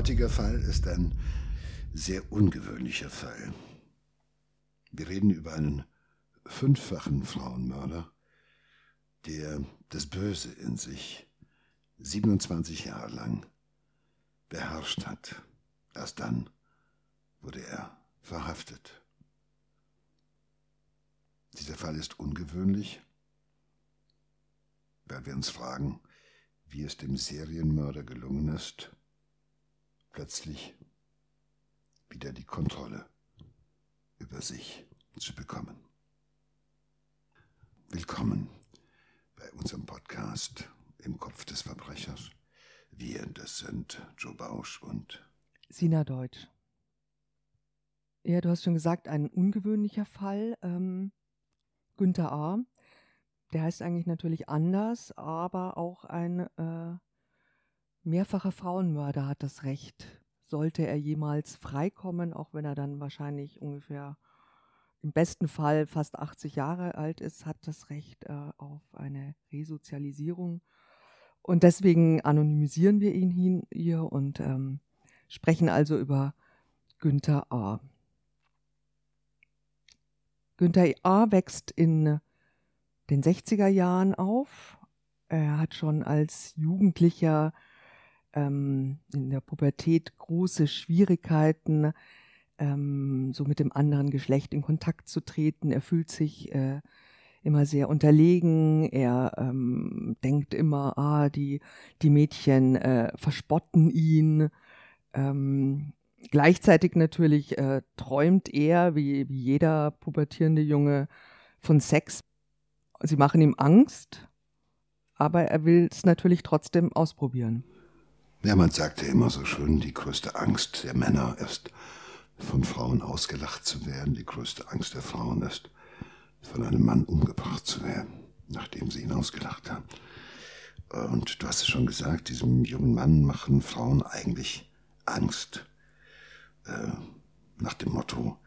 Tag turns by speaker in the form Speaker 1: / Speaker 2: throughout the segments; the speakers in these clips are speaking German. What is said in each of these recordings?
Speaker 1: heutiger Fall ist ein sehr ungewöhnlicher Fall. Wir reden über einen fünffachen Frauenmörder, der das Böse in sich 27 Jahre lang beherrscht hat. Erst dann wurde er verhaftet. Dieser Fall ist ungewöhnlich, weil wir uns fragen, wie es dem Serienmörder gelungen ist, plötzlich wieder die Kontrolle über sich zu bekommen. Willkommen bei unserem Podcast im Kopf des Verbrechers. Wir, das sind Joe Bausch und
Speaker 2: Sina Deutsch. Ja, du hast schon gesagt, ein ungewöhnlicher Fall. Ähm, Günther A. Der heißt eigentlich natürlich anders, aber auch ein äh, mehrfacher Frauenmörder hat das Recht. Sollte er jemals freikommen, auch wenn er dann wahrscheinlich ungefähr im besten Fall fast 80 Jahre alt ist, hat das Recht äh, auf eine Resozialisierung. Und deswegen anonymisieren wir ihn hier und ähm, sprechen also über Günther A. Günther A. wächst in den 60er Jahren auf. Er hat schon als Jugendlicher ähm, in der Pubertät große Schwierigkeiten, ähm, so mit dem anderen Geschlecht in Kontakt zu treten. Er fühlt sich äh, immer sehr unterlegen. Er ähm, denkt immer, ah, die, die Mädchen äh, verspotten ihn. Ähm, gleichzeitig natürlich äh, träumt er, wie, wie jeder pubertierende Junge, von Sex. Sie machen ihm Angst, aber er will es natürlich trotzdem ausprobieren.
Speaker 1: Man sagt ja immer so schön, die größte Angst der Männer ist, von Frauen ausgelacht zu werden. Die größte Angst der Frauen ist, von einem Mann umgebracht zu werden, nachdem sie ihn ausgelacht haben. Und du hast es schon gesagt, diesem jungen Mann machen Frauen eigentlich Angst. Äh, nach dem Motto,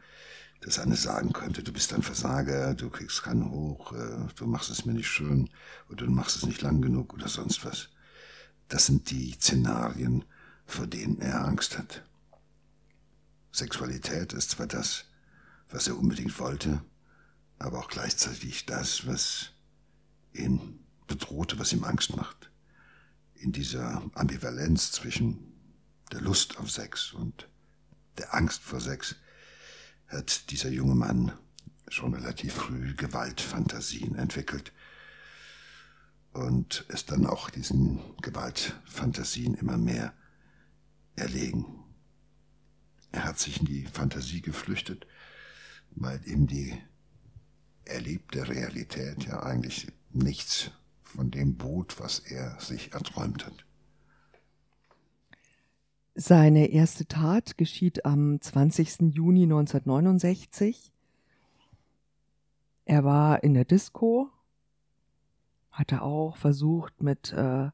Speaker 1: dass eine sagen könnte, du bist ein Versager, du kriegst keinen hoch, äh, du machst es mir nicht schön oder du machst es nicht lang genug oder sonst was. Das sind die Szenarien, vor denen er Angst hat. Sexualität ist zwar das, was er unbedingt wollte, aber auch gleichzeitig das, was ihn bedrohte, was ihm Angst macht. In dieser Ambivalenz zwischen der Lust auf Sex und der Angst vor Sex hat dieser junge Mann schon relativ früh Gewaltfantasien entwickelt und ist dann auch diesen Gewaltfantasien immer mehr erlegen. Er hat sich in die Fantasie geflüchtet, weil ihm die erlebte Realität ja eigentlich nichts von dem bot, was er sich erträumt hat.
Speaker 2: Seine erste Tat geschieht am 20. Juni 1969. Er war in der Disco, hatte auch versucht, mit äh,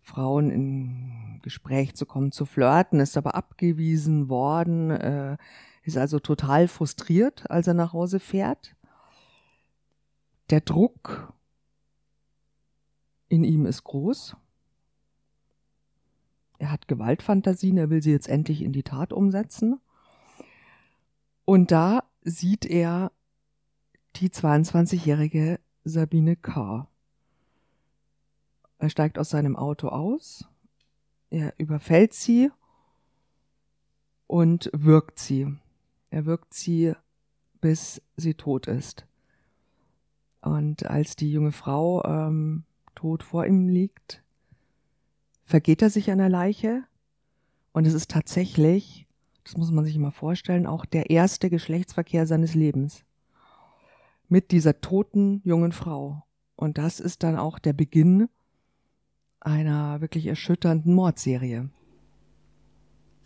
Speaker 2: Frauen in Gespräch zu kommen, zu flirten, ist aber abgewiesen worden, äh, ist also total frustriert, als er nach Hause fährt. Der Druck in ihm ist groß. Er hat Gewaltfantasien, er will sie jetzt endlich in die Tat umsetzen. Und da sieht er die 22-jährige Sabine K. Er steigt aus seinem Auto aus, er überfällt sie und wirkt sie. Er wirkt sie, bis sie tot ist. Und als die junge Frau ähm, tot vor ihm liegt, vergeht er sich an der Leiche und es ist tatsächlich, das muss man sich immer vorstellen, auch der erste Geschlechtsverkehr seines Lebens mit dieser toten jungen Frau. Und das ist dann auch der Beginn einer wirklich erschütternden Mordserie.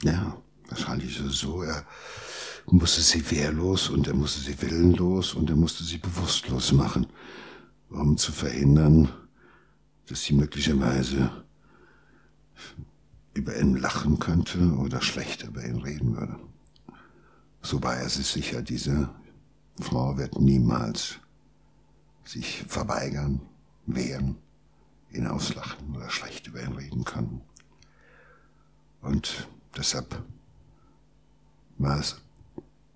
Speaker 1: Ja, wahrscheinlich ist es so, er musste sie wehrlos und er musste sie willenlos und er musste sie bewusstlos machen, um zu verhindern, dass sie möglicherweise über ihn lachen könnte oder schlecht über ihn reden würde. So war er sich sicher, diese Frau wird niemals sich verweigern, wehren, ihn auslachen oder schlecht über ihn reden können. Und Deshalb war es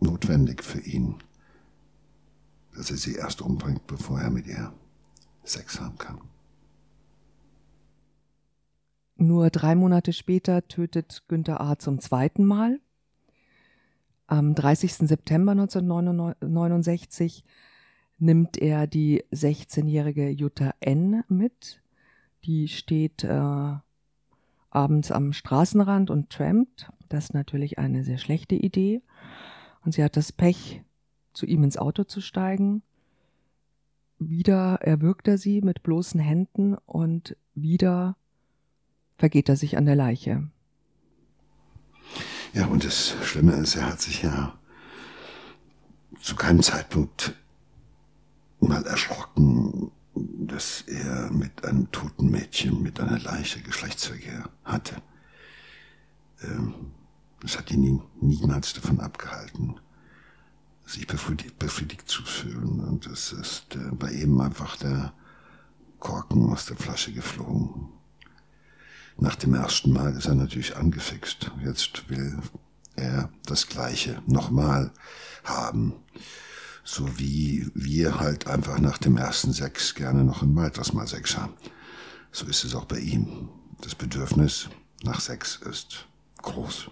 Speaker 1: notwendig für ihn, dass er sie erst umbringt, bevor er mit ihr Sex haben kann.
Speaker 2: Nur drei Monate später tötet Günther A. zum zweiten Mal. Am 30. September 1969 nimmt er die 16-jährige Jutta N. mit. Die steht äh, abends am Straßenrand und trampt. Das ist natürlich eine sehr schlechte Idee. Und sie hat das Pech, zu ihm ins Auto zu steigen. Wieder erwürgt er sie mit bloßen Händen und wieder vergeht er sich an der Leiche.
Speaker 1: Ja, und das Schlimme ist, er hat sich ja zu keinem Zeitpunkt mal erschrocken, dass er mit einem toten Mädchen, mit einer Leiche Geschlechtsverkehr hatte. Ähm, das hat ihn niemals davon abgehalten, sich befriedigt, befriedigt zu fühlen. Und es ist äh, bei ihm einfach der Korken aus der Flasche geflogen. Nach dem ersten Mal ist er natürlich angefixt. Jetzt will er das Gleiche nochmal haben. So wie wir halt einfach nach dem ersten Sex gerne noch ein weiteres Mal Sex haben. So ist es auch bei ihm. Das Bedürfnis nach Sex ist groß.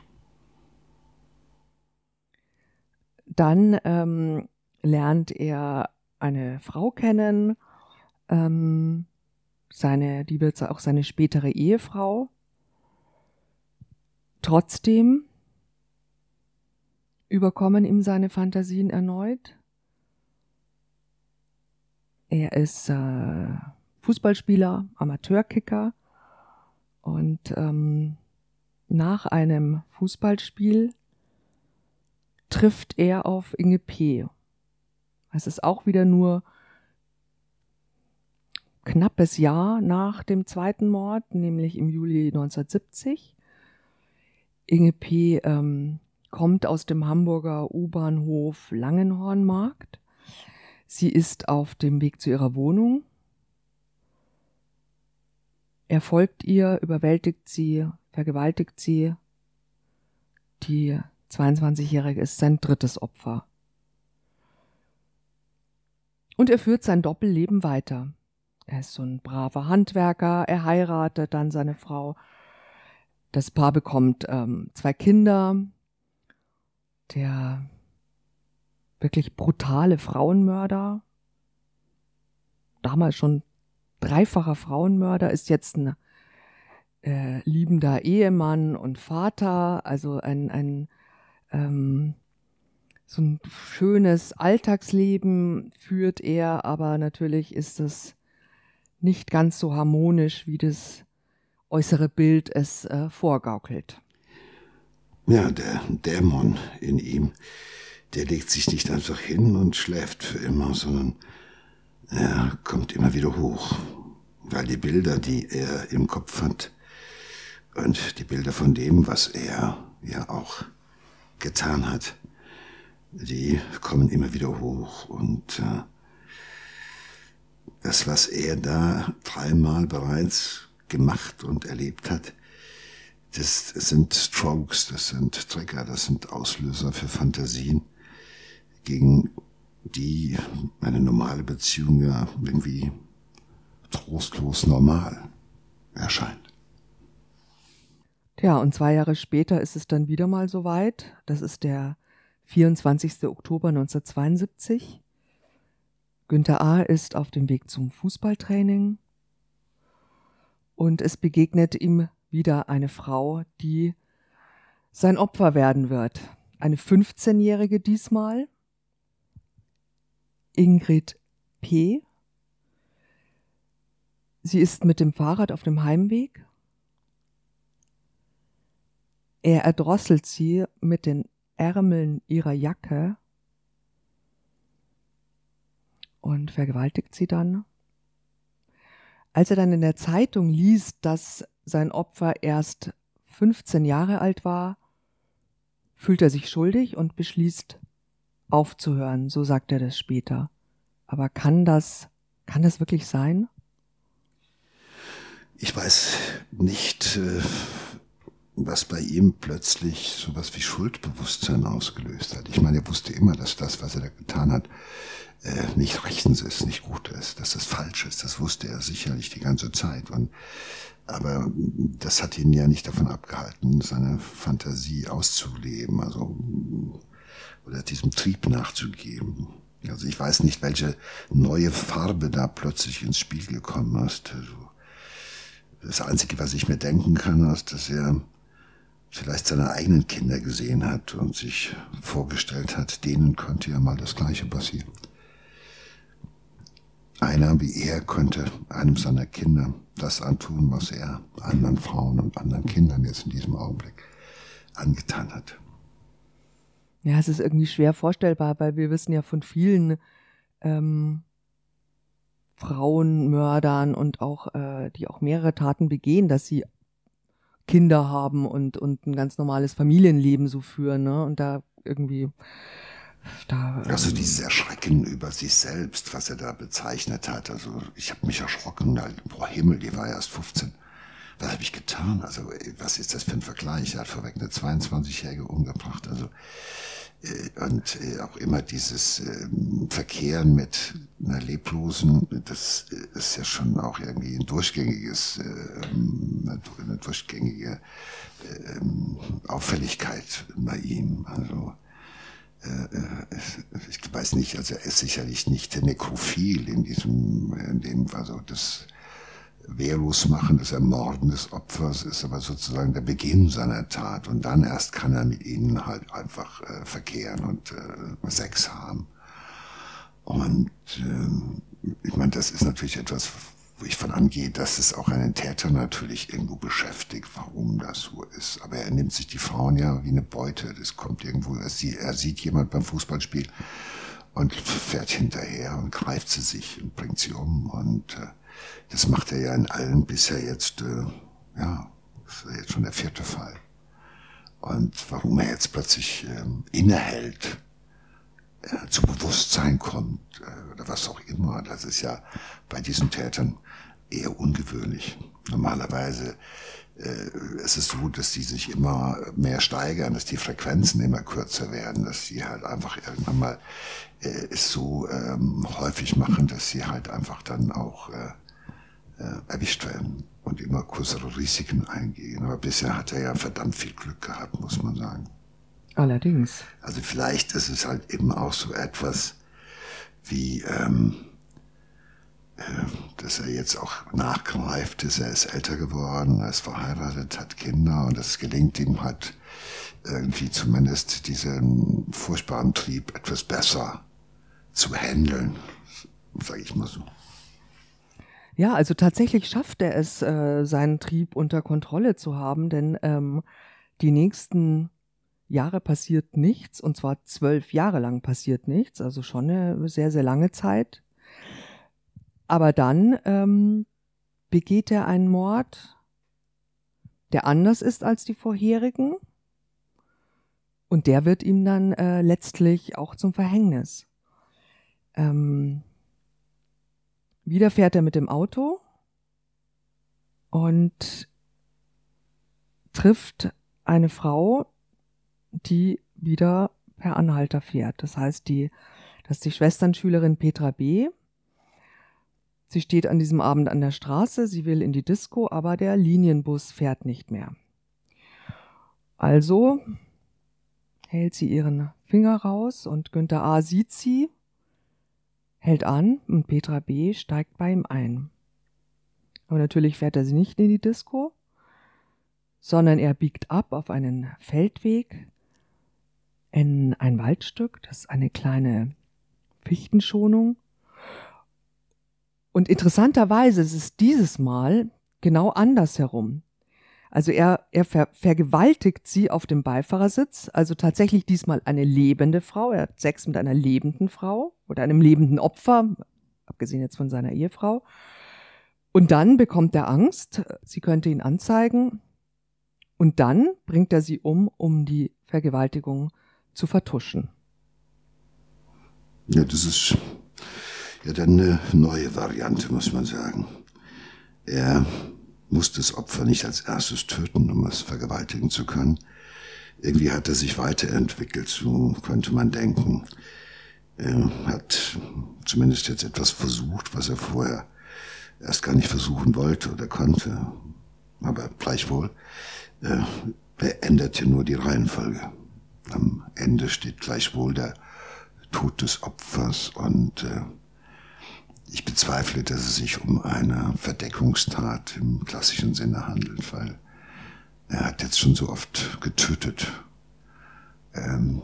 Speaker 2: Dann ähm, lernt er eine Frau kennen, ähm, seine, die wird auch seine spätere Ehefrau. Trotzdem überkommen ihm seine Fantasien erneut. Er ist äh, Fußballspieler, Amateurkicker und ähm, nach einem Fußballspiel trifft er auf Inge P. Es ist auch wieder nur knappes Jahr nach dem zweiten Mord, nämlich im Juli 1970. Inge P. Ähm, kommt aus dem Hamburger U-Bahnhof Langenhornmarkt. Sie ist auf dem Weg zu ihrer Wohnung. Er folgt ihr, überwältigt sie, vergewaltigt sie. Die 22-Jährige ist sein drittes Opfer. Und er führt sein Doppelleben weiter. Er ist so ein braver Handwerker, er heiratet dann seine Frau. Das Paar bekommt ähm, zwei Kinder. Der wirklich brutale Frauenmörder, damals schon dreifacher Frauenmörder, ist jetzt ein äh, liebender Ehemann und Vater, also ein, ein ähm, so ein schönes Alltagsleben führt er, aber natürlich ist es nicht ganz so harmonisch, wie das äußere Bild es äh, vorgaukelt.
Speaker 1: Ja, der Dämon in ihm, der legt sich nicht einfach hin und schläft für immer, sondern er kommt immer wieder hoch, weil die Bilder, die er im Kopf hat, und die Bilder von dem, was er ja auch getan hat, die kommen immer wieder hoch und äh, das, was er da dreimal bereits gemacht und erlebt hat, das sind Strokes, das sind Trigger, das sind Auslöser für Fantasien, gegen die eine normale Beziehung ja irgendwie trostlos normal erscheint.
Speaker 2: Ja, und zwei Jahre später ist es dann wieder mal soweit. Das ist der 24. Oktober 1972. Günther A. ist auf dem Weg zum Fußballtraining und es begegnet ihm wieder eine Frau, die sein Opfer werden wird. Eine 15-Jährige diesmal, Ingrid P. Sie ist mit dem Fahrrad auf dem Heimweg. Er erdrosselt sie mit den Ärmeln ihrer Jacke und vergewaltigt sie dann. Als er dann in der Zeitung liest, dass sein Opfer erst 15 Jahre alt war, fühlt er sich schuldig und beschließt aufzuhören, so sagt er das später. Aber kann das, kann das wirklich sein?
Speaker 1: Ich weiß nicht, äh, was bei ihm plötzlich sowas wie Schuldbewusstsein ausgelöst hat. Ich meine, er wusste immer, dass das, was er da getan hat, äh, nicht rechtens ist, nicht gut ist, dass das falsch ist. Das wusste er sicherlich die ganze Zeit. Und, aber das hat ihn ja nicht davon abgehalten, seine Fantasie auszuleben, also oder diesem Trieb nachzugeben. Also ich weiß nicht, welche neue Farbe da plötzlich ins Spiel gekommen ist. Also das Einzige, was ich mir denken kann, ist, dass er vielleicht seine eigenen Kinder gesehen hat und sich vorgestellt hat, denen könnte ja mal das Gleiche passieren. Einer wie er könnte einem seiner Kinder das antun, was er anderen Frauen und anderen Kindern jetzt in diesem Augenblick angetan hat.
Speaker 2: Ja, es ist irgendwie schwer vorstellbar, weil wir wissen ja von vielen ähm, Frauenmördern und auch, äh, die auch mehrere Taten begehen, dass sie Kinder haben und, und ein ganz normales Familienleben so führen, ne? Und da irgendwie
Speaker 1: da, also ähm, dieses Erschrecken über sich selbst, was er da bezeichnet hat. Also ich habe mich erschrocken, boah Himmel, die war erst 15. Was habe ich getan? Also was ist das für ein Vergleich? Er hat vorweg eine 22-Jährige umgebracht. Also äh, und äh, auch immer dieses ähm, Verkehren mit einer leblosen, das ist ja schon auch irgendwie ein durchgängiges, ähm, eine durchgängige ähm, Auffälligkeit bei ihm. Also äh, ich weiß nicht, also er ist sicherlich nicht nekrophil in diesem, in dem, also das Wehrlosmachen des Ermorden des Opfers ist aber sozusagen der Beginn seiner Tat und dann erst kann er mit ihnen halt einfach äh, verkehren und äh, Sex haben. Und äh, ich meine, das ist natürlich etwas, wo ich von angehe, dass es auch einen Täter natürlich irgendwo beschäftigt, warum das so ist. Aber er nimmt sich die Frauen ja wie eine Beute. Das kommt irgendwo, er sieht, er sieht jemand beim Fußballspiel und fährt hinterher und greift sie sich und bringt sie um. Und äh, das macht er ja in allen bisher jetzt, äh, ja, das ist jetzt schon der vierte Fall. Und warum er jetzt plötzlich ähm, innehält, äh, zu Bewusstsein kommt äh, oder was auch immer, das ist ja bei diesen Tätern eher ungewöhnlich. Normalerweise äh, ist es so, dass die sich immer mehr steigern, dass die Frequenzen immer kürzer werden, dass sie halt einfach irgendwann mal äh, es so ähm, häufig machen, dass sie halt einfach dann auch äh, äh, erwischt werden und immer größere Risiken eingehen. Aber bisher hat er ja verdammt viel Glück gehabt, muss man sagen.
Speaker 2: Allerdings.
Speaker 1: Also vielleicht ist es halt eben auch so etwas wie, ähm, äh, dass er jetzt auch nachgreift ist. Er ist älter geworden, er ist verheiratet, hat Kinder und es gelingt ihm halt irgendwie zumindest diesen furchtbaren Trieb etwas besser zu handeln, sage ich mal so.
Speaker 2: Ja, also tatsächlich schafft er es, äh, seinen Trieb unter Kontrolle zu haben, denn ähm, die nächsten Jahre passiert nichts, und zwar zwölf Jahre lang passiert nichts, also schon eine sehr, sehr lange Zeit. Aber dann ähm, begeht er einen Mord, der anders ist als die vorherigen, und der wird ihm dann äh, letztlich auch zum Verhängnis. Ähm, wieder fährt er mit dem Auto und trifft eine Frau, die wieder per Anhalter fährt. Das heißt, die, das ist die Schwesternschülerin Petra B. Sie steht an diesem Abend an der Straße, sie will in die Disco, aber der Linienbus fährt nicht mehr. Also hält sie ihren Finger raus und Günther A. sieht sie hält an und Petra B. steigt bei ihm ein. Aber natürlich fährt er sie nicht in die Disco, sondern er biegt ab auf einen Feldweg in ein Waldstück, das ist eine kleine Fichtenschonung. Und interessanterweise ist es dieses Mal genau andersherum. Also er, er ver vergewaltigt sie auf dem Beifahrersitz, also tatsächlich diesmal eine lebende Frau. Er hat Sex mit einer lebenden Frau oder einem lebenden Opfer, abgesehen jetzt von seiner Ehefrau. Und dann bekommt er Angst, sie könnte ihn anzeigen. Und dann bringt er sie um, um die Vergewaltigung zu vertuschen.
Speaker 1: Ja, das ist ja dann eine neue Variante, muss man sagen. Er muss das Opfer nicht als erstes töten, um es vergewaltigen zu können. Irgendwie hat er sich weiterentwickelt, so könnte man denken. Er hat zumindest jetzt etwas versucht, was er vorher erst gar nicht versuchen wollte oder konnte. Aber gleichwohl, äh, er ändert hier nur die Reihenfolge. Am Ende steht gleichwohl der Tod des Opfers und äh, ich bezweifle, dass es sich um eine Verdeckungstat im klassischen Sinne handelt, weil er hat jetzt schon so oft getötet, ähm,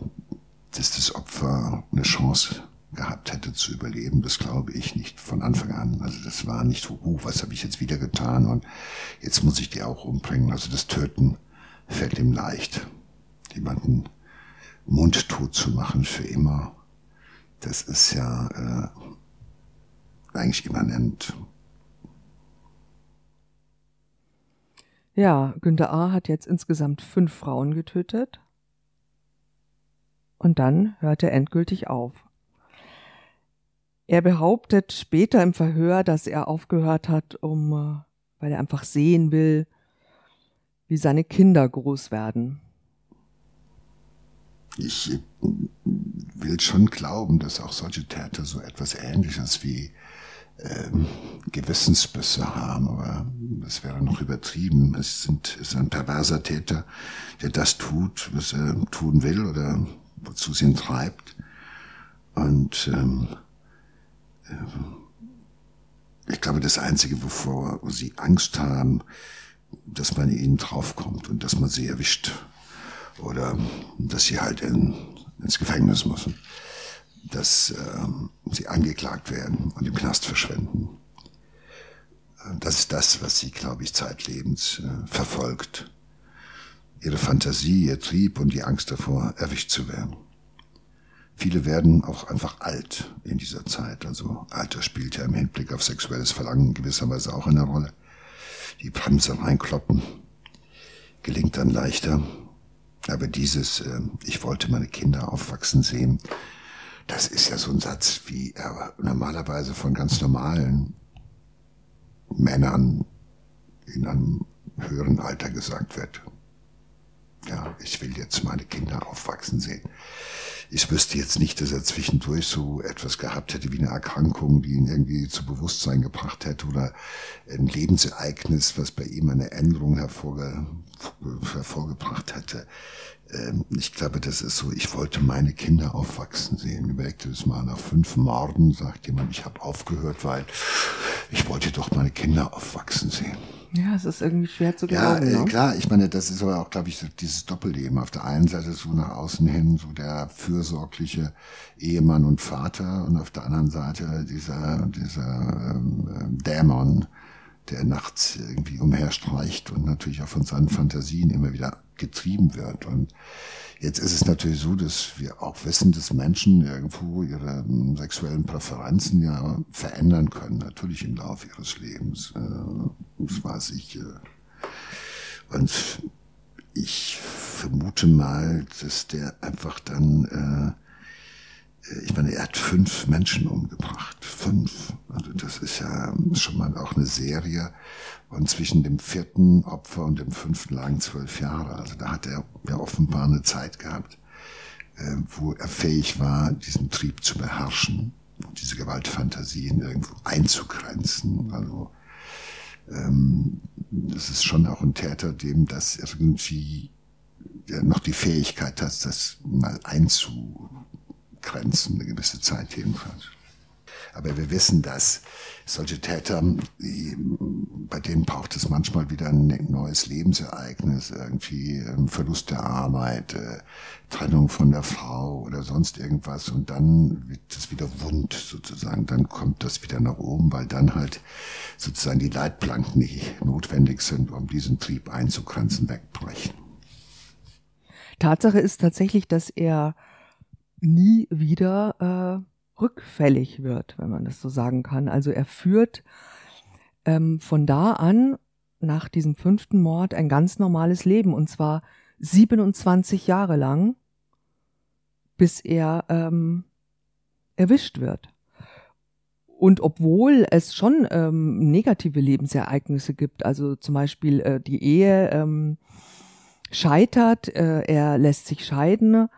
Speaker 1: dass das Opfer eine Chance gehabt hätte zu überleben, das glaube ich nicht von Anfang an. Also das war nicht uh, was habe ich jetzt wieder getan und jetzt muss ich die auch umbringen. Also das Töten fällt ihm leicht. Jemanden mundtot zu machen für immer, das ist ja äh, eigentlich immanent.
Speaker 2: Ja, Günter A. hat jetzt insgesamt fünf Frauen getötet. Und dann hört er endgültig auf. Er behauptet später im Verhör, dass er aufgehört hat, um, äh, weil er einfach sehen will, wie seine Kinder groß werden.
Speaker 1: Ich äh, will schon glauben, dass auch solche Täter so etwas Ähnliches wie ähm, Gewissensbisse haben, aber das wäre noch übertrieben. Es sind, ist ein perverser Täter, der das tut, was er tun will oder wozu es ihn treibt. Und ähm, äh, ich glaube, das Einzige, wovor sie Angst haben, dass man ihnen draufkommt und dass man sie erwischt oder dass sie halt in, ins Gefängnis müssen, dass äh, sie angeklagt werden und im Knast verschwinden. Äh, das ist das, was sie, glaube ich, zeitlebens äh, verfolgt. Ihre Fantasie, ihr Trieb und die Angst davor, erwischt zu werden. Viele werden auch einfach alt in dieser Zeit. Also Alter spielt ja im Hinblick auf sexuelles Verlangen gewisserweise auch eine Rolle. Die Bremse reinkloppen gelingt dann leichter. Aber dieses, äh, ich wollte meine Kinder aufwachsen sehen, das ist ja so ein Satz, wie er normalerweise von ganz normalen Männern in einem höheren Alter gesagt wird. Ja, ich will jetzt meine Kinder aufwachsen sehen ich wüsste jetzt nicht, dass er zwischendurch so etwas gehabt hätte wie eine Erkrankung, die ihn irgendwie zu Bewusstsein gebracht hätte oder ein Lebensereignis, was bei ihm eine Änderung hervorge hervorgebracht hätte. Ähm, ich glaube, das ist so, ich wollte meine Kinder aufwachsen sehen. Überlegte das mal nach fünf Morden, sagt jemand, ich habe aufgehört, weil ich wollte doch meine Kinder aufwachsen sehen.
Speaker 2: Ja, es ist irgendwie schwer zu glauben.
Speaker 1: Ja, äh, ne? klar, ich meine, das ist aber auch, glaube ich, dieses Doppelleben. Auf der einen Seite so nach außen hin so der fürsorgliche Ehemann und Vater und auf der anderen Seite dieser, dieser ähm, Dämon, der nachts irgendwie umherstreicht und natürlich auch von seinen Fantasien immer wieder getrieben wird. Und Jetzt ist es natürlich so, dass wir auch wissen, dass Menschen irgendwo ihre ähm, sexuellen Präferenzen ja verändern können, natürlich im Laufe ihres Lebens. Äh, das weiß ich. Äh. Und ich vermute mal, dass der einfach dann, äh, ich meine, er hat fünf Menschen umgebracht. Fünf. Also das ist ja schon mal auch eine Serie. Und zwischen dem vierten Opfer und dem fünften lagen zwölf Jahre. Also da hat er ja offenbar eine Zeit gehabt, äh, wo er fähig war, diesen Trieb zu beherrschen und diese Gewaltfantasien irgendwo einzugrenzen. Also ähm, das ist schon auch ein Täter, dem das irgendwie der noch die Fähigkeit hat, das mal einzugrenzen, eine gewisse Zeit jedenfalls. Aber wir wissen, dass solche Täter, bei denen braucht es manchmal wieder ein neues Lebensereignis, irgendwie ähm, Verlust der Arbeit, äh, Trennung von der Frau oder sonst irgendwas und dann wird es wieder wund sozusagen, dann kommt das wieder nach oben, weil dann halt sozusagen die Leitplanken, die notwendig sind, um diesen Trieb einzugrenzen, wegbrechen.
Speaker 2: Tatsache ist tatsächlich, dass er nie wieder äh, rückfällig wird, wenn man das so sagen kann. Also er führt ähm, von da an nach diesem fünften Mord ein ganz normales Leben und zwar 27 Jahre lang, bis er ähm, erwischt wird. Und obwohl es schon ähm, negative Lebensereignisse gibt, also zum Beispiel äh, die Ehe ähm, scheitert, äh, er lässt sich scheiden,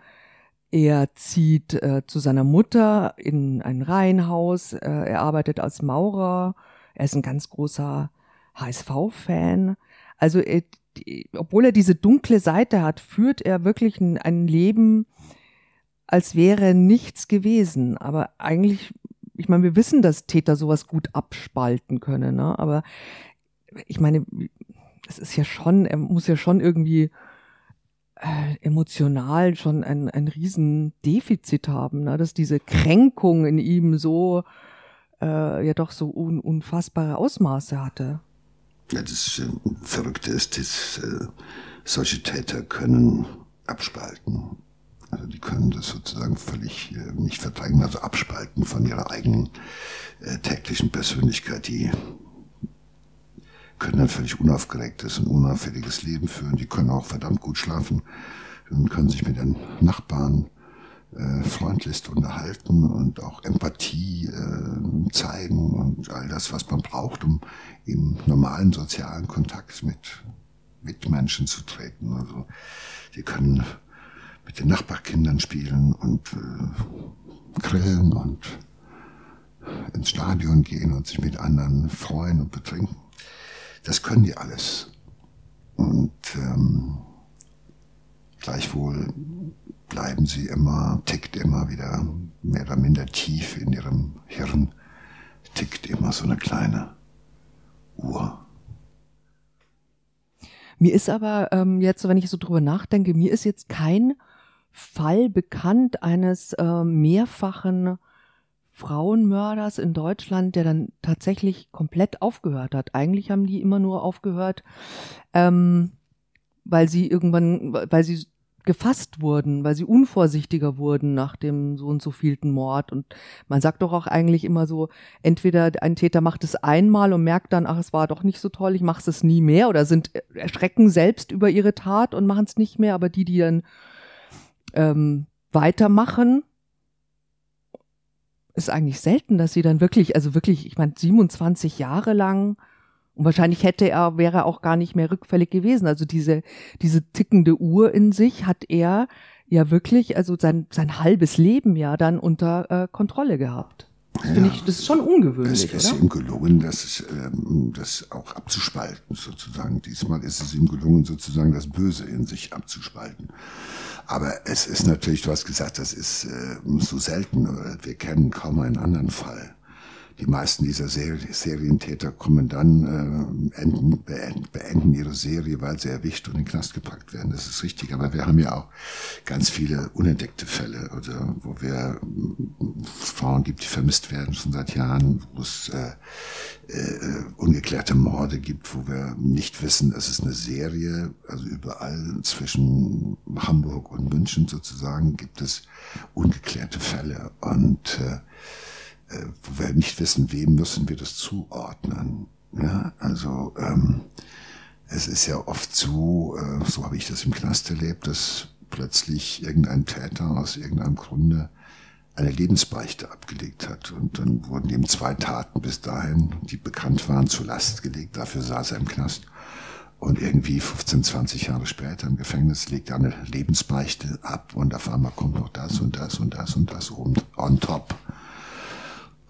Speaker 2: er zieht äh, zu seiner Mutter in ein Reihenhaus, äh, er arbeitet als Maurer, er ist ein ganz großer HSV-Fan. Also er, die, obwohl er diese dunkle Seite hat, führt er wirklich ein, ein Leben, als wäre nichts gewesen. Aber eigentlich, ich meine, wir wissen, dass Täter sowas gut abspalten können, ne? aber ich meine, es ist ja schon, er muss ja schon irgendwie äh, emotional schon ein, ein Riesendefizit haben, ne? dass diese Kränkung in ihm so äh, ja doch so un, unfassbare Ausmaße hatte.
Speaker 1: Ja, das äh, Verrückte ist, dass äh, solche Täter können abspalten. Also die können das sozusagen völlig äh, nicht verdrängen, also abspalten von ihrer eigenen täglichen Persönlichkeit. Die können ein völlig unaufgeregtes und unauffälliges Leben führen. Die können auch verdammt gut schlafen und können sich mit den Nachbarn äh, freundlichst unterhalten und auch Empathie äh, zeigen und all das, was man braucht, um im normalen sozialen Kontakt mit Mitmenschen zu treten. Also die können mit den Nachbarkindern spielen und äh, grillen und ins Stadion gehen und sich mit anderen freuen und betrinken. Das können die alles. Und ähm, gleichwohl bleiben sie immer, tickt immer wieder mehr oder minder tief in ihrem Hirn, tickt immer so eine kleine Uhr.
Speaker 2: Mir ist aber ähm, jetzt, wenn ich so drüber nachdenke, mir ist jetzt kein Fall bekannt eines äh, mehrfachen Frauenmörders in Deutschland, der dann tatsächlich komplett aufgehört hat. Eigentlich haben die immer nur aufgehört, ähm, weil sie irgendwann, weil sie gefasst wurden, weil sie unvorsichtiger wurden nach dem so und so vielten Mord. Und man sagt doch auch eigentlich immer so, entweder ein Täter macht es einmal und merkt dann, ach, es war doch nicht so toll, ich mache es nie mehr, oder sind erschrecken selbst über ihre Tat und machen es nicht mehr, aber die, die dann ähm, weitermachen, ist eigentlich selten, dass sie dann wirklich, also wirklich, ich meine, 27 Jahre lang und wahrscheinlich hätte er, wäre er auch gar nicht mehr rückfällig gewesen. Also diese, diese tickende Uhr in sich hat er ja wirklich, also sein, sein halbes Leben ja dann unter äh, Kontrolle gehabt. Das ja, ich, das ist schon ungewöhnlich.
Speaker 1: Es ist
Speaker 2: oder?
Speaker 1: ihm gelungen, das, ähm, das auch abzuspalten, sozusagen. Diesmal ist es ihm gelungen, sozusagen das Böse in sich abzuspalten. Aber es ist natürlich, du hast gesagt, das ist äh, so selten, wir kennen kaum einen anderen Fall die meisten dieser Serientäter kommen dann, äh, enden, beenden, beenden ihre Serie, weil sie erwischt und in den Knast gepackt werden. Das ist richtig. Aber wir haben ja auch ganz viele unentdeckte Fälle, oder wo wir äh, Frauen gibt, die vermisst werden schon seit Jahren, wo es äh, äh, ungeklärte Morde gibt, wo wir nicht wissen, es ist eine Serie, also überall zwischen Hamburg und München sozusagen gibt es ungeklärte Fälle und äh, wo wir nicht wissen, wem müssen wir das zuordnen. Ja, also ähm, es ist ja oft so, äh, so habe ich das im Knast erlebt, dass plötzlich irgendein Täter aus irgendeinem Grunde eine Lebensbeichte abgelegt hat. Und dann wurden ihm zwei Taten bis dahin, die bekannt waren, zur Last gelegt. Dafür saß er im Knast. Und irgendwie 15, 20 Jahre später im Gefängnis legt er eine Lebensbeichte ab und auf einmal kommt noch das und das und das und das on, on top.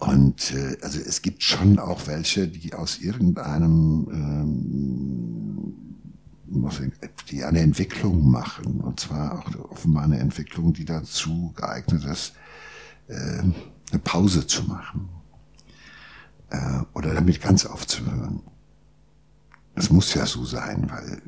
Speaker 1: Und äh, also es gibt schon auch welche, die aus irgendeinem ähm, die eine Entwicklung machen, und zwar auch offenbar eine Entwicklung, die dazu geeignet ist, äh, eine Pause zu machen äh, oder damit ganz aufzuhören. Es muss ja so sein, weil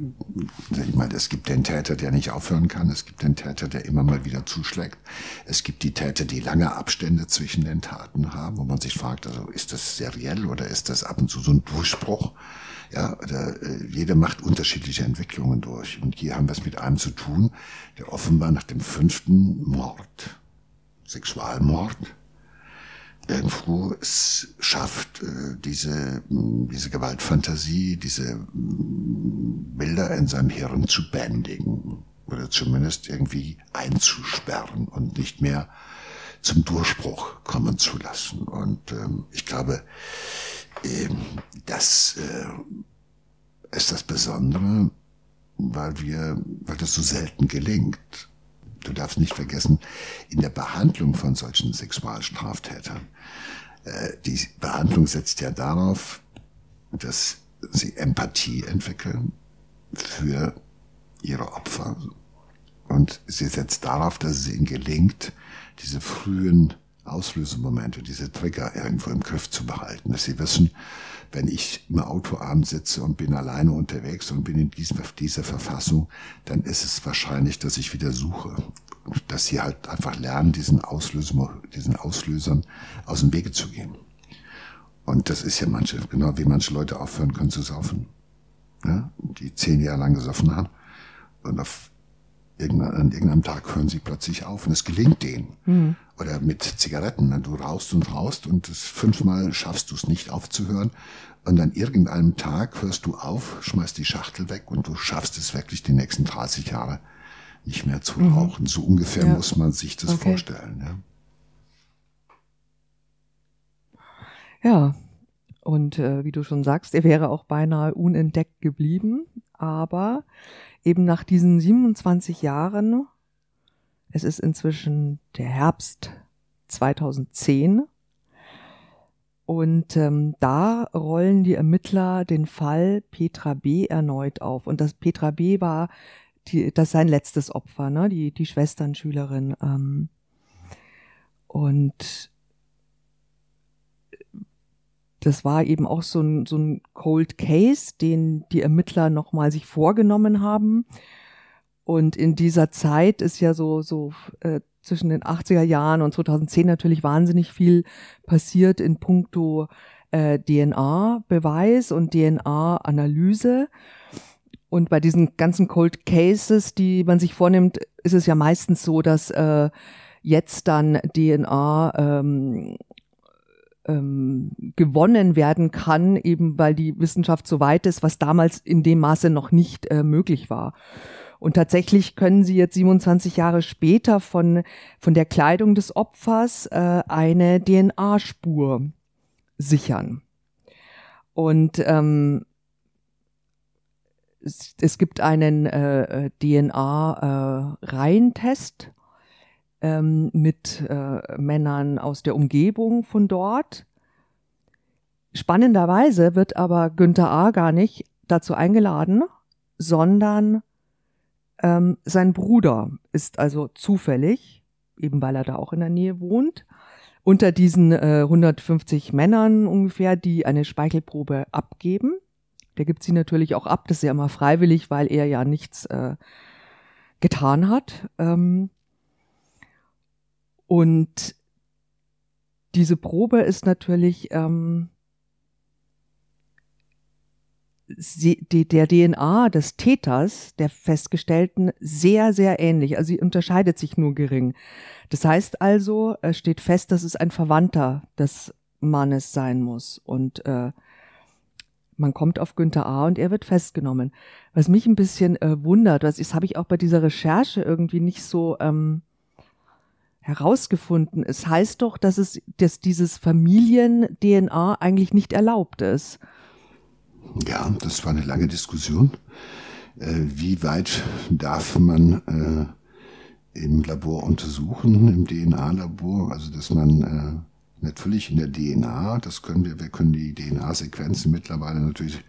Speaker 1: ich meine, es gibt den Täter, der nicht aufhören kann. Es gibt den Täter, der immer mal wieder zuschlägt. Es gibt die Täter, die lange Abstände zwischen den Taten haben, wo man sich fragt, also ist das seriell oder ist das ab und zu so ein Durchbruch? Ja, oder, äh, jeder macht unterschiedliche Entwicklungen durch. Und hier haben wir es mit einem zu tun, der offenbar nach dem fünften Mord, Sexualmord, irgendwo es schafft, äh, diese, diese Gewaltfantasie, diese Bilder in seinem Hirn zu bändigen oder zumindest irgendwie einzusperren und nicht mehr zum Durchbruch kommen zu lassen. Und ähm, ich glaube, ähm, das äh, ist das Besondere, weil wir, weil das so selten gelingt. Du darfst nicht vergessen, in der Behandlung von solchen Sexualstraftätern, äh, die Behandlung setzt ja darauf, dass sie Empathie entwickeln für ihre Opfer. Und sie setzt darauf, dass es ihnen gelingt, diese frühen Auslösemomente, diese Trigger irgendwo im Griff zu behalten. Dass sie wissen, wenn ich im Auto abends sitze und bin alleine unterwegs und bin in diesem, dieser Verfassung, dann ist es wahrscheinlich, dass ich wieder suche. Dass sie halt einfach lernen, diesen, Auslöser, diesen Auslösern aus dem Wege zu gehen. Und das ist ja manche, genau wie manche Leute aufhören können zu saufen. Ja, die zehn Jahre lang gesoffen haben und auf an irgendeinem Tag hören sie plötzlich auf und es gelingt denen. Mhm. Oder mit Zigaretten. Ne? Du rauchst und rauchst und das fünfmal schaffst du es nicht aufzuhören. Und an irgendeinem Tag hörst du auf, schmeißt die Schachtel weg und du schaffst es wirklich die nächsten 30 Jahre nicht mehr zu mhm. rauchen. So ungefähr ja. muss man sich das okay. vorstellen.
Speaker 2: Ja, ja. und äh, wie du schon sagst, er wäre auch beinahe unentdeckt geblieben. Aber eben nach diesen 27 Jahren, es ist inzwischen der Herbst 2010, und ähm, da rollen die Ermittler den Fall Petra B. erneut auf. Und das Petra B. war die, das sein letztes Opfer, ne? die, die Schwesternschülerin. Ähm, und das war eben auch so ein, so ein Cold Case, den die Ermittler nochmal sich vorgenommen haben. Und in dieser Zeit ist ja so, so äh, zwischen den 80er Jahren und 2010 natürlich wahnsinnig viel passiert in puncto äh, DNA-Beweis und DNA-Analyse. Und bei diesen ganzen Cold Cases, die man sich vornimmt, ist es ja meistens so, dass äh, jetzt dann DNA ähm, ähm, gewonnen werden kann, eben weil die Wissenschaft so weit ist, was damals in dem Maße noch nicht äh, möglich war. Und tatsächlich können sie jetzt 27 Jahre später von, von der Kleidung des Opfers äh, eine DNA-Spur sichern. Und ähm, es, es gibt einen äh, DNA-Reihentest ähm, mit äh, Männern aus der Umgebung von dort. Spannenderweise wird aber Günther A. gar nicht dazu eingeladen, sondern ähm, sein Bruder ist also zufällig, eben weil er da auch in der Nähe wohnt, unter diesen äh, 150 Männern ungefähr, die eine Speichelprobe abgeben. Der gibt sie natürlich auch ab, das ist ja immer freiwillig, weil er ja nichts äh, getan hat. Ähm, und diese Probe ist natürlich ähm, die, der DNA des Täters, der Festgestellten, sehr, sehr ähnlich. Also sie unterscheidet sich nur gering. Das heißt also, es steht fest, dass es ein Verwandter des Mannes sein muss. Und äh, man kommt auf Günther A. und er wird festgenommen. Was mich ein bisschen äh, wundert, was ist, habe ich auch bei dieser Recherche irgendwie nicht so ähm, herausgefunden. Es heißt doch, dass es, dass dieses Familien-DNA eigentlich nicht erlaubt ist.
Speaker 1: Ja, das war eine lange Diskussion. Äh, wie weit darf man äh, im Labor untersuchen, im DNA-Labor? Also, dass man äh, natürlich in der DNA, das können wir, wir können die DNA-Sequenzen mittlerweile natürlich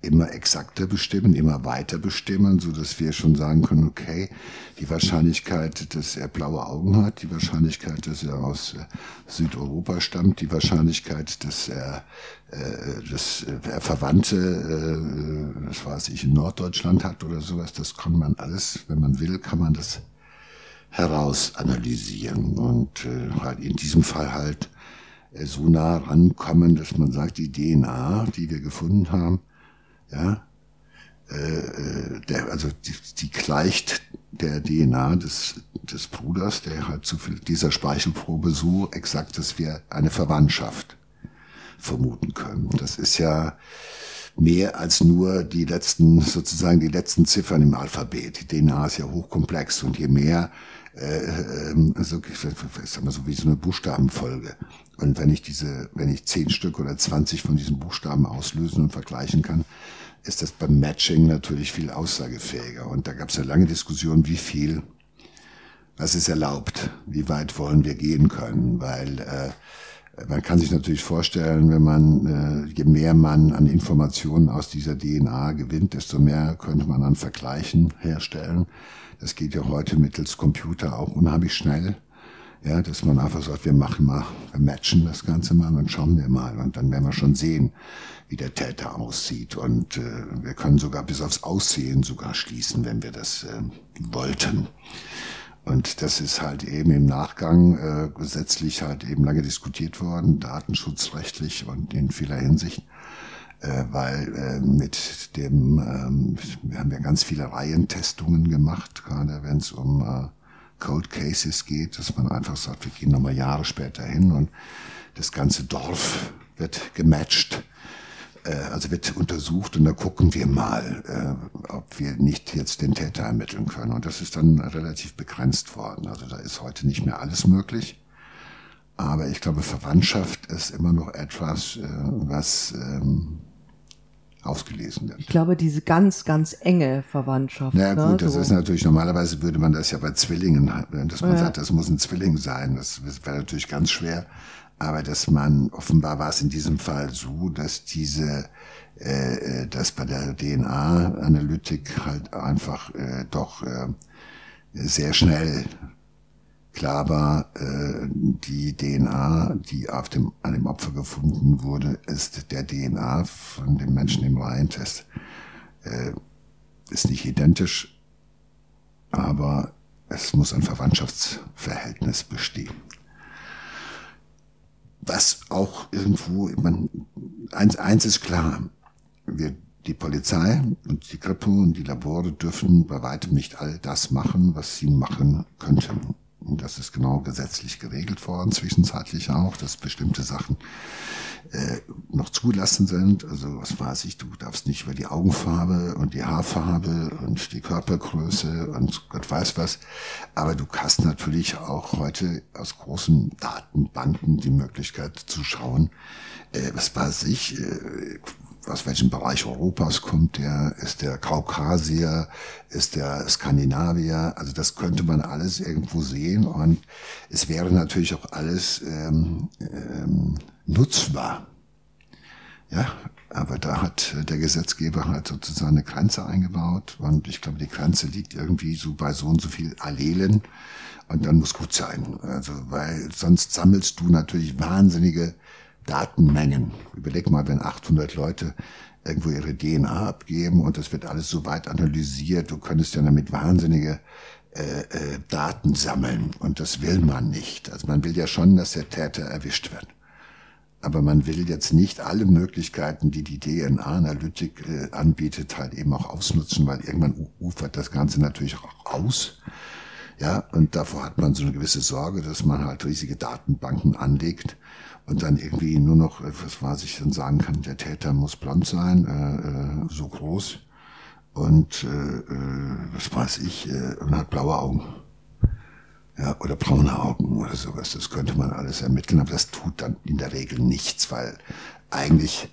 Speaker 1: immer exakter bestimmen, immer weiter bestimmen, so dass wir schon sagen können, okay, die Wahrscheinlichkeit, dass er blaue Augen hat, die Wahrscheinlichkeit, dass er aus äh, Südeuropa stammt, die Wahrscheinlichkeit, dass er, äh, dass er Verwandte, äh, das weiß ich, in Norddeutschland hat oder sowas, das kann man alles, wenn man will, kann man das heraus analysieren und äh, halt in diesem Fall halt äh, so nah rankommen, dass man sagt, die DNA, die wir gefunden haben, ja, äh, äh, der, also die, die gleicht der DNA des, des Bruders, der halt zu viel dieser Speichelprobe so exakt, dass wir eine Verwandtschaft vermuten können. Das ist ja mehr als nur die letzten, sozusagen die letzten Ziffern im Alphabet. Die DNA ist ja hochkomplex und je mehr äh, ähm, so, ich sag mal so wie so eine Buchstabenfolge. Und wenn ich diese, wenn ich zehn Stück oder zwanzig von diesen Buchstaben auslösen und vergleichen kann, ist das beim Matching natürlich viel aussagefähiger. Und da gab es eine lange Diskussion, wie viel, was ist erlaubt, wie weit wollen wir gehen können, weil äh, man kann sich natürlich vorstellen, wenn man, äh, je mehr man an Informationen aus dieser DNA gewinnt, desto mehr könnte man an Vergleichen herstellen. Das geht ja heute mittels Computer auch unheimlich schnell. Ja, dass man einfach sagt, wir machen mal, wir matchen das Ganze mal und schauen wir mal. Und dann werden wir schon sehen, wie der Täter aussieht. Und äh, wir können sogar bis aufs Aussehen sogar schließen, wenn wir das äh, wollten. Und das ist halt eben im Nachgang äh, gesetzlich halt eben lange diskutiert worden, datenschutzrechtlich und in vieler Hinsicht, äh, weil äh, mit dem, ähm, wir haben ja ganz viele Reihentestungen gemacht, gerade wenn es um äh, Cold Cases geht, dass man einfach sagt, wir gehen nochmal Jahre später hin und das ganze Dorf wird gematcht also wird untersucht und da gucken wir mal, äh, ob wir nicht jetzt den Täter ermitteln können. Und das ist dann relativ begrenzt worden. Also da ist heute nicht mehr alles möglich. Aber ich glaube, Verwandtschaft ist immer noch etwas, äh, was ähm, ausgelesen wird.
Speaker 2: Ich glaube, diese ganz, ganz enge Verwandtschaft.
Speaker 1: Ja naja, gut, ne? das so. ist natürlich, normalerweise würde man das ja bei Zwillingen, dass man ja. sagt, das muss ein Zwilling sein. Das wäre natürlich ganz schwer aber dass man, offenbar war es in diesem Fall so, dass diese, äh, äh dass bei der DNA-Analytik halt einfach äh, doch äh, sehr schnell klar war, äh, die DNA, die auf dem, an dem Opfer gefunden wurde, ist der DNA von dem Menschen im Reientest. Äh, ist nicht identisch, aber es muss ein Verwandtschaftsverhältnis bestehen was auch irgendwo, man, eins, eins ist klar, wir, die Polizei und die Kripo und die Labore dürfen bei weitem nicht all das machen, was sie machen könnten. Das ist genau gesetzlich geregelt worden, zwischenzeitlich auch, dass bestimmte Sachen äh, noch zugelassen sind. Also was weiß ich, du darfst nicht über die Augenfarbe und die Haarfarbe und die Körpergröße und Gott weiß was. Aber du hast natürlich auch heute aus großen Datenbanken die Möglichkeit zu schauen, äh, was weiß ich, äh, aus welchem Bereich Europas kommt der, ist der Kaukasier, ist der Skandinavier, also das könnte man alles irgendwo sehen und es wäre natürlich auch alles ähm, ähm, nutzbar. Ja, aber da hat der Gesetzgeber halt sozusagen eine Grenze eingebaut und ich glaube, die Grenze liegt irgendwie so bei so und so viel Allelen und dann muss gut sein. Also, weil sonst sammelst du natürlich wahnsinnige Datenmengen. Überleg mal, wenn 800 Leute irgendwo ihre DNA abgeben und das wird alles so weit analysiert, du könntest ja damit wahnsinnige äh, äh, Daten sammeln und das will man nicht. Also man will ja schon, dass der Täter erwischt wird. Aber man will jetzt nicht alle Möglichkeiten, die die DNA-Analytik äh, anbietet, halt eben auch ausnutzen, weil irgendwann ufert das Ganze natürlich auch aus. Ja, und davor hat man so eine gewisse Sorge, dass man halt riesige Datenbanken anlegt und dann irgendwie nur noch, äh, was weiß ich dann sagen kann, der Täter muss blond sein, äh, äh, so groß und äh, äh, was weiß ich, äh, und hat blaue Augen ja, oder braune Augen oder sowas. Das könnte man alles ermitteln, aber das tut dann in der Regel nichts, weil eigentlich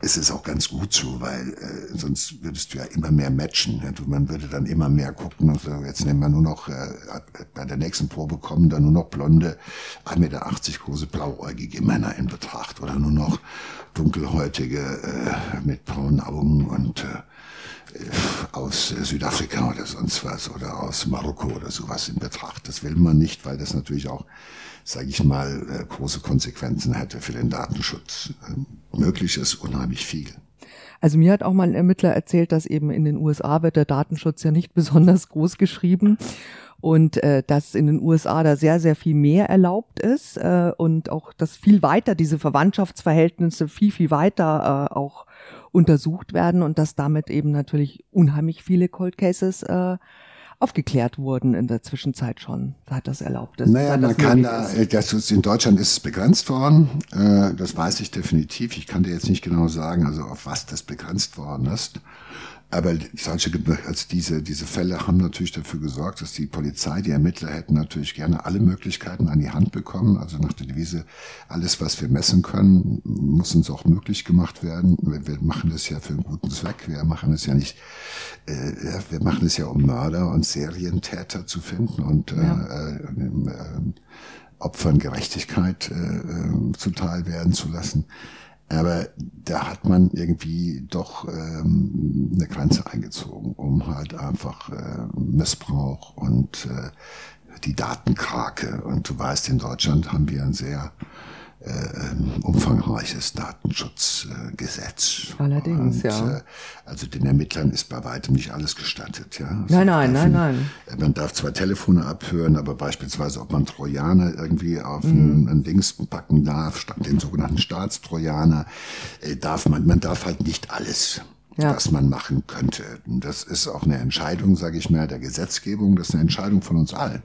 Speaker 1: ist es auch ganz gut so, weil äh, sonst würdest du ja immer mehr matchen. Ja? Man würde dann immer mehr gucken. Und so, jetzt nehmen wir nur noch, äh, bei der nächsten Probe kommen dann nur noch blonde, 1,80 Meter große blauäugige Männer in Betracht oder nur noch dunkelhäutige äh, mit braunen Augen und äh, aus Südafrika oder sonst was oder aus Marokko oder sowas in Betracht. Das will man nicht, weil das natürlich auch, sage ich mal, äh, große Konsequenzen hätte für den Datenschutz. Ähm, möglich ist unheimlich viel.
Speaker 2: Also mir hat auch mal ein Ermittler erzählt, dass eben in den USA wird der Datenschutz ja nicht besonders groß geschrieben und äh, dass in den USA da sehr, sehr viel mehr erlaubt ist äh, und auch, dass viel weiter diese Verwandtschaftsverhältnisse viel, viel weiter äh, auch untersucht werden und dass damit eben natürlich unheimlich viele Cold Cases äh, aufgeklärt wurden in der Zwischenzeit schon. Da hat das erlaubt.
Speaker 1: Das, naja, man kann da, das ist, in Deutschland ist es begrenzt worden. Äh, das weiß ich definitiv. Ich kann dir jetzt nicht genau sagen, also auf was das begrenzt worden ist. Aber solche, also diese, diese Fälle haben natürlich dafür gesorgt, dass die Polizei, die Ermittler hätten natürlich gerne alle Möglichkeiten an die Hand bekommen. Also nach der Devise, alles, was wir messen können, muss uns auch möglich gemacht werden. Wir machen das ja für einen guten Zweck. Wir machen es ja nicht, äh, wir machen es ja, um Mörder und Serientäter zu finden und ja. äh, äh, Opfern Gerechtigkeit äh, äh, zuteil werden zu lassen. Aber da hat man irgendwie doch ähm, eine Grenze eingezogen, um halt einfach äh, Missbrauch und äh, die Datenkrake. Und du weißt, in Deutschland haben wir ein sehr äh, umfangreiches Datenschutzgesetz.
Speaker 2: Äh, Allerdings, und, ja. Äh,
Speaker 1: also den Ermittlern ist bei weitem nicht alles gestattet. Ja.
Speaker 2: Also nein, nein, nein, nein.
Speaker 1: Man darf zwar Telefone abhören, aber beispielsweise, ob man Trojaner irgendwie auf mhm. ein, ein Dings packen darf, den sogenannten Staatstrojaner, äh, darf man, man darf halt nicht alles ja. was man machen könnte. Und das ist auch eine Entscheidung, sage ich mal, der Gesetzgebung. Das ist eine Entscheidung von uns allen.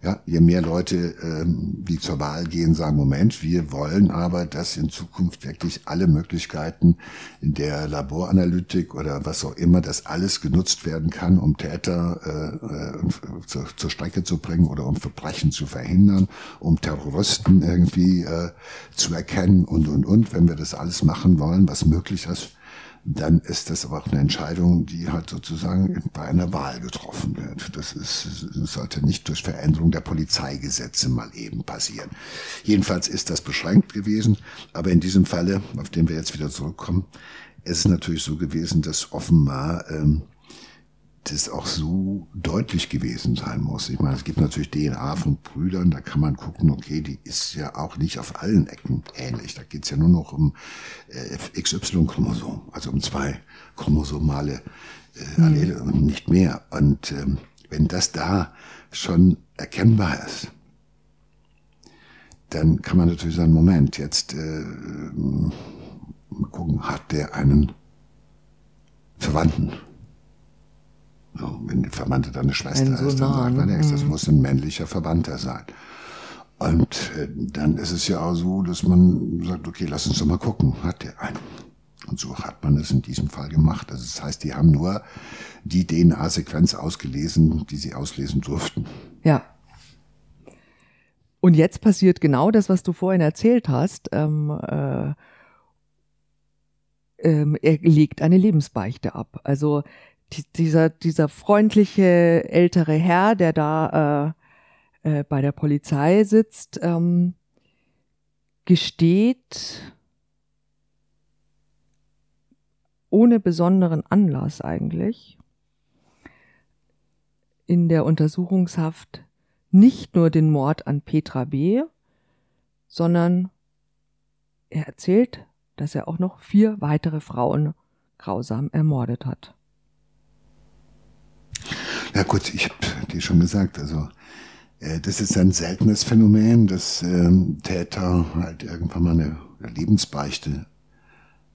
Speaker 1: Ja, je mehr Leute, ähm, die zur Wahl gehen, sagen, Moment, wir wollen aber, dass in Zukunft wirklich alle Möglichkeiten in der Laboranalytik oder was auch immer, dass alles genutzt werden kann, um Täter äh, äh zur, zur Strecke zu bringen oder um Verbrechen zu verhindern, um Terroristen irgendwie äh, zu erkennen und, und, und. Wenn wir das alles machen wollen, was möglich ist, dann ist das aber auch eine Entscheidung, die halt sozusagen bei einer Wahl getroffen wird. Das, ist, sollte nicht durch Veränderung der Polizeigesetze mal eben passieren. Jedenfalls ist das beschränkt gewesen, aber in diesem Falle, auf den wir jetzt wieder zurückkommen, ist es natürlich so gewesen, dass offenbar ähm, das auch so deutlich gewesen sein muss. Ich meine, es gibt natürlich DNA von Brüdern, da kann man gucken, okay, die ist ja auch nicht auf allen Ecken ähnlich. Da geht's ja nur noch um äh, XY-Chromosom, also um zwei chromosomale äh, Allele mhm. und nicht mehr. Und ähm, wenn das da schon erkennbar ist, dann kann man natürlich sagen, Moment, jetzt äh, mal gucken, hat der einen Verwandten? So, wenn Verwandte deine Schwester ein ist, dann sagt man nichts. Das mhm. muss ein männlicher Verwandter sein. Und äh, dann ist es ja auch so, dass man sagt, okay, lass uns doch mal gucken, hat der einen. Und so hat man es in diesem Fall gemacht. Also das heißt, die haben nur die DNA-Sequenz ausgelesen, die sie auslesen durften.
Speaker 2: Ja. Und jetzt passiert genau das, was du vorhin erzählt hast. Ähm, äh, ähm, er legt eine Lebensbeichte ab. Also die, dieser, dieser freundliche ältere Herr, der da äh, äh, bei der Polizei sitzt, ähm, gesteht ohne besonderen Anlass eigentlich in der Untersuchungshaft nicht nur den Mord an Petra B., sondern er erzählt, dass er auch noch vier weitere Frauen grausam ermordet hat.
Speaker 1: Ja gut, ich habe dir schon gesagt, also äh, das ist ein seltenes Phänomen, dass ähm, Täter halt irgendwann mal eine, Lebensbeichte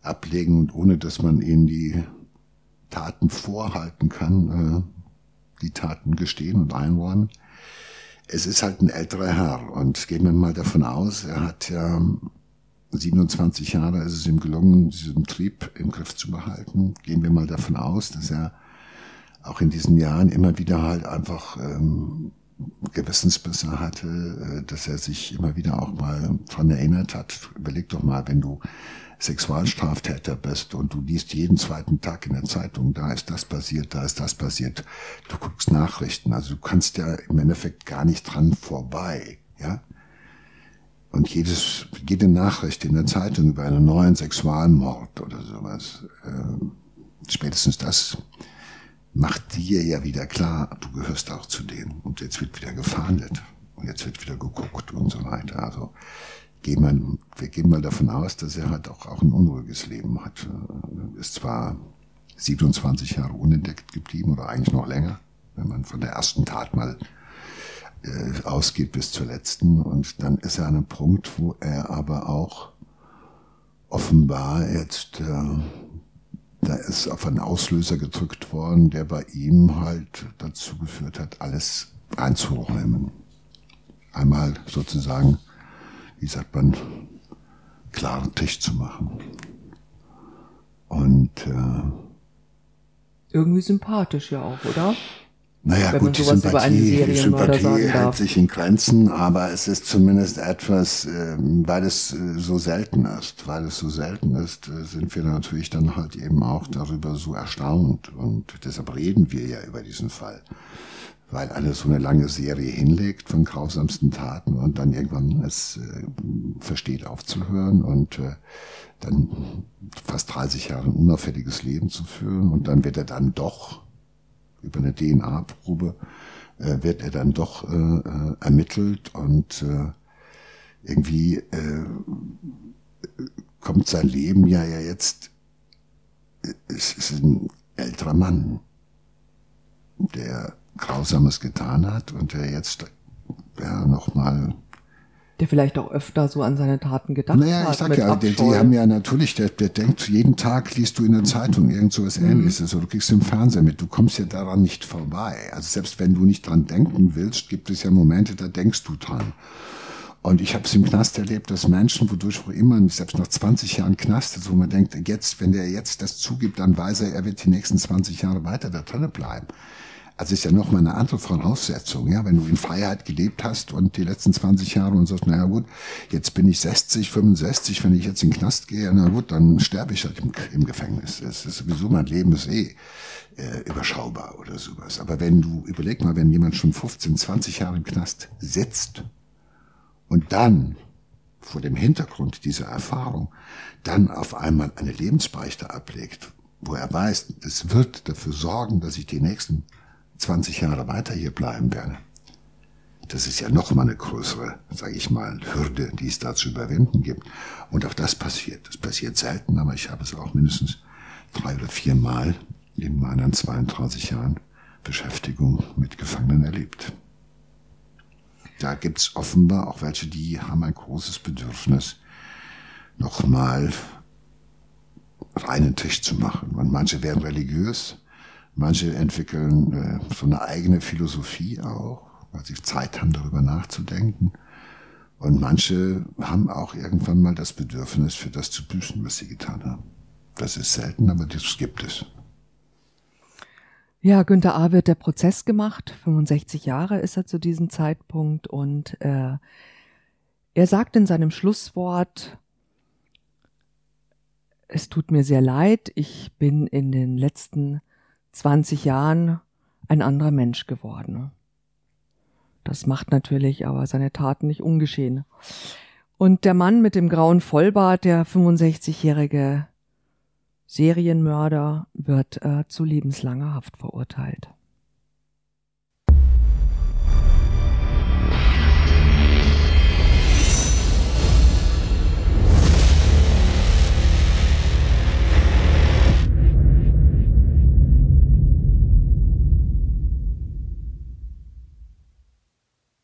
Speaker 1: ablegen und ohne dass man ihnen die Taten vorhalten kann, äh, die Taten gestehen und einräumen. Es ist halt ein älterer Herr und gehen wir mal davon aus, er hat ja 27 Jahre ist es ihm gelungen, diesen Trieb im Griff zu behalten. Gehen wir mal davon aus, dass er auch in diesen Jahren immer wieder halt einfach ähm, Gewissensbisse hatte, äh, dass er sich immer wieder auch mal dran erinnert hat. Überleg doch mal, wenn du Sexualstraftäter bist und du liest jeden zweiten Tag in der Zeitung, da ist das passiert, da ist das passiert. Du guckst Nachrichten, also du kannst ja im Endeffekt gar nicht dran vorbei, ja. Und jedes, jede Nachricht in der Zeitung über einen neuen Sexualmord oder sowas, äh, spätestens das macht dir ja wieder klar, du gehörst auch zu denen. Und jetzt wird wieder gefahndet. Und jetzt wird wieder geguckt und so weiter. Also gehen wir, wir gehen mal davon aus, dass er halt auch, auch ein unruhiges Leben hat. Ist zwar 27 Jahre unentdeckt geblieben oder eigentlich noch länger, wenn man von der ersten Tat mal äh, ausgeht bis zur letzten. Und dann ist er an einem Punkt, wo er aber auch offenbar jetzt äh, da ist auf einen Auslöser gedrückt worden, der bei ihm halt dazu geführt hat, alles einzuräumen. Einmal sozusagen, wie sagt man, klaren Tisch zu machen. Und äh,
Speaker 2: irgendwie sympathisch ja auch, oder?
Speaker 1: Naja, gut, die Sympathie, die Sympathie hält sich in Grenzen, aber es ist zumindest etwas, ähm, weil es äh, so selten ist, weil es so selten ist, äh, sind wir natürlich dann halt eben auch darüber so erstaunt und deshalb reden wir ja über diesen Fall. Weil eine so eine lange Serie hinlegt von grausamsten Taten und dann irgendwann es äh, versteht aufzuhören und dann fast 30 Jahre ein unauffälliges Leben zu führen und dann wird er dann doch über eine DNA-Probe äh, wird er dann doch äh, äh, ermittelt und äh, irgendwie äh, kommt sein Leben ja, ja jetzt, äh, es ist ein älterer Mann, der Grausames getan hat und der jetzt ja, nochmal
Speaker 2: Der vielleicht auch öfter so an seine Taten gedacht
Speaker 1: naja,
Speaker 2: hat.
Speaker 1: ich sag ja, die, die haben ja natürlich, der, der denkt, jeden Tag liest du in der Zeitung irgend so was ähnliches oder du kriegst im Fernsehen mit, du kommst ja daran nicht vorbei. Also selbst wenn du nicht dran denken willst, gibt es ja Momente, da denkst du dran. Und ich habe es im Knast erlebt, dass Menschen, wodurch wo immer, selbst nach 20 Jahren Knast, ist, wo man denkt, jetzt, wenn der jetzt das zugibt, dann weiß er, er wird die nächsten 20 Jahre weiter da drinnen bleiben. Also ist ja nochmal eine andere Voraussetzung, ja, wenn du in Freiheit gelebt hast und die letzten 20 Jahre und sagst, naja gut, jetzt bin ich 60, 65, wenn ich jetzt in den Knast gehe, na gut, dann sterbe ich halt im, im Gefängnis. Das ist sowieso, mein Leben ist eh äh, überschaubar oder sowas. Aber wenn du, überleg mal, wenn jemand schon 15, 20 Jahre im Knast sitzt und dann vor dem Hintergrund dieser Erfahrung dann auf einmal eine Lebensbeichte ablegt, wo er weiß, das wird dafür sorgen, dass ich die nächsten 20 Jahre weiter hier bleiben werde. Das ist ja noch mal eine größere, sage ich mal, Hürde, die es da zu überwinden gibt. Und auch das passiert. Das passiert selten, aber ich habe es auch mindestens drei oder vier Mal in meinen 32 Jahren Beschäftigung mit Gefangenen erlebt. Da gibt's offenbar auch welche, die haben ein großes Bedürfnis, nochmal reinen Tisch zu machen. Und manche werden religiös, manche entwickeln äh, so eine eigene Philosophie auch, weil sie Zeit haben, darüber nachzudenken. Und manche haben auch irgendwann mal das Bedürfnis, für das zu büßen, was sie getan haben. Das ist selten, aber das gibt es.
Speaker 2: Ja, Günther A. wird der Prozess gemacht. 65 Jahre ist er zu diesem Zeitpunkt und äh, er sagt in seinem Schlusswort, es tut mir sehr leid, ich bin in den letzten 20 Jahren ein anderer Mensch geworden. Das macht natürlich aber seine Taten nicht ungeschehen. Und der Mann mit dem grauen Vollbart, der 65-jährige Serienmörder, wird äh, zu lebenslanger Haft verurteilt.